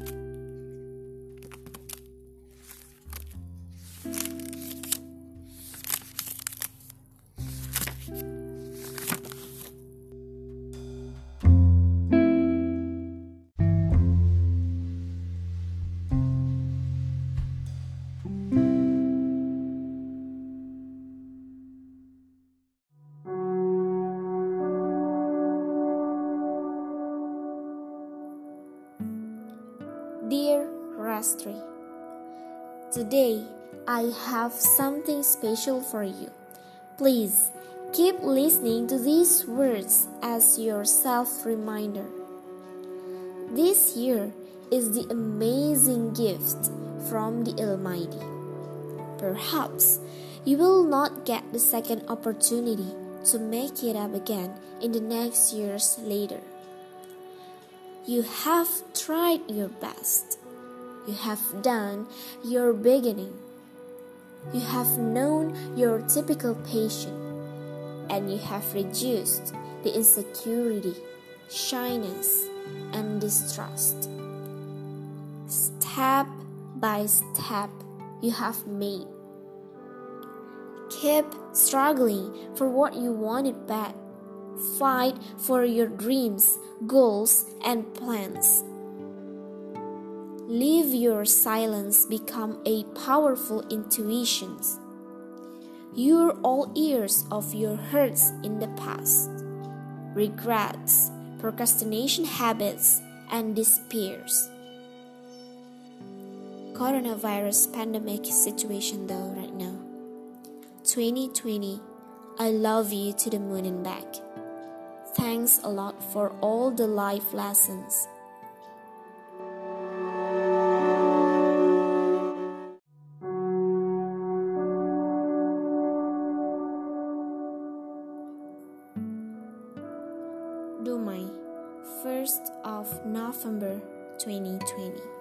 Bye. Dear Rastri, Today I have something special for you. Please keep listening to these words as your self reminder. This year is the amazing gift from the Almighty. Perhaps you will not get the second opportunity to make it up again in the next years later. You have tried your best. You have done your beginning. You have known your typical patient, and you have reduced the insecurity, shyness, and distrust. Step by step, you have made. Keep struggling for what you wanted back. Fight for your dreams, goals, and plans. Leave your silence become a powerful intuition. You're all ears of your hurts in the past, regrets, procrastination habits, and despairs. Coronavirus pandemic situation though right now. 2020, I love you to the moon and back. Thanks a lot for all the life lessons. Dumai, 1st of November 2020.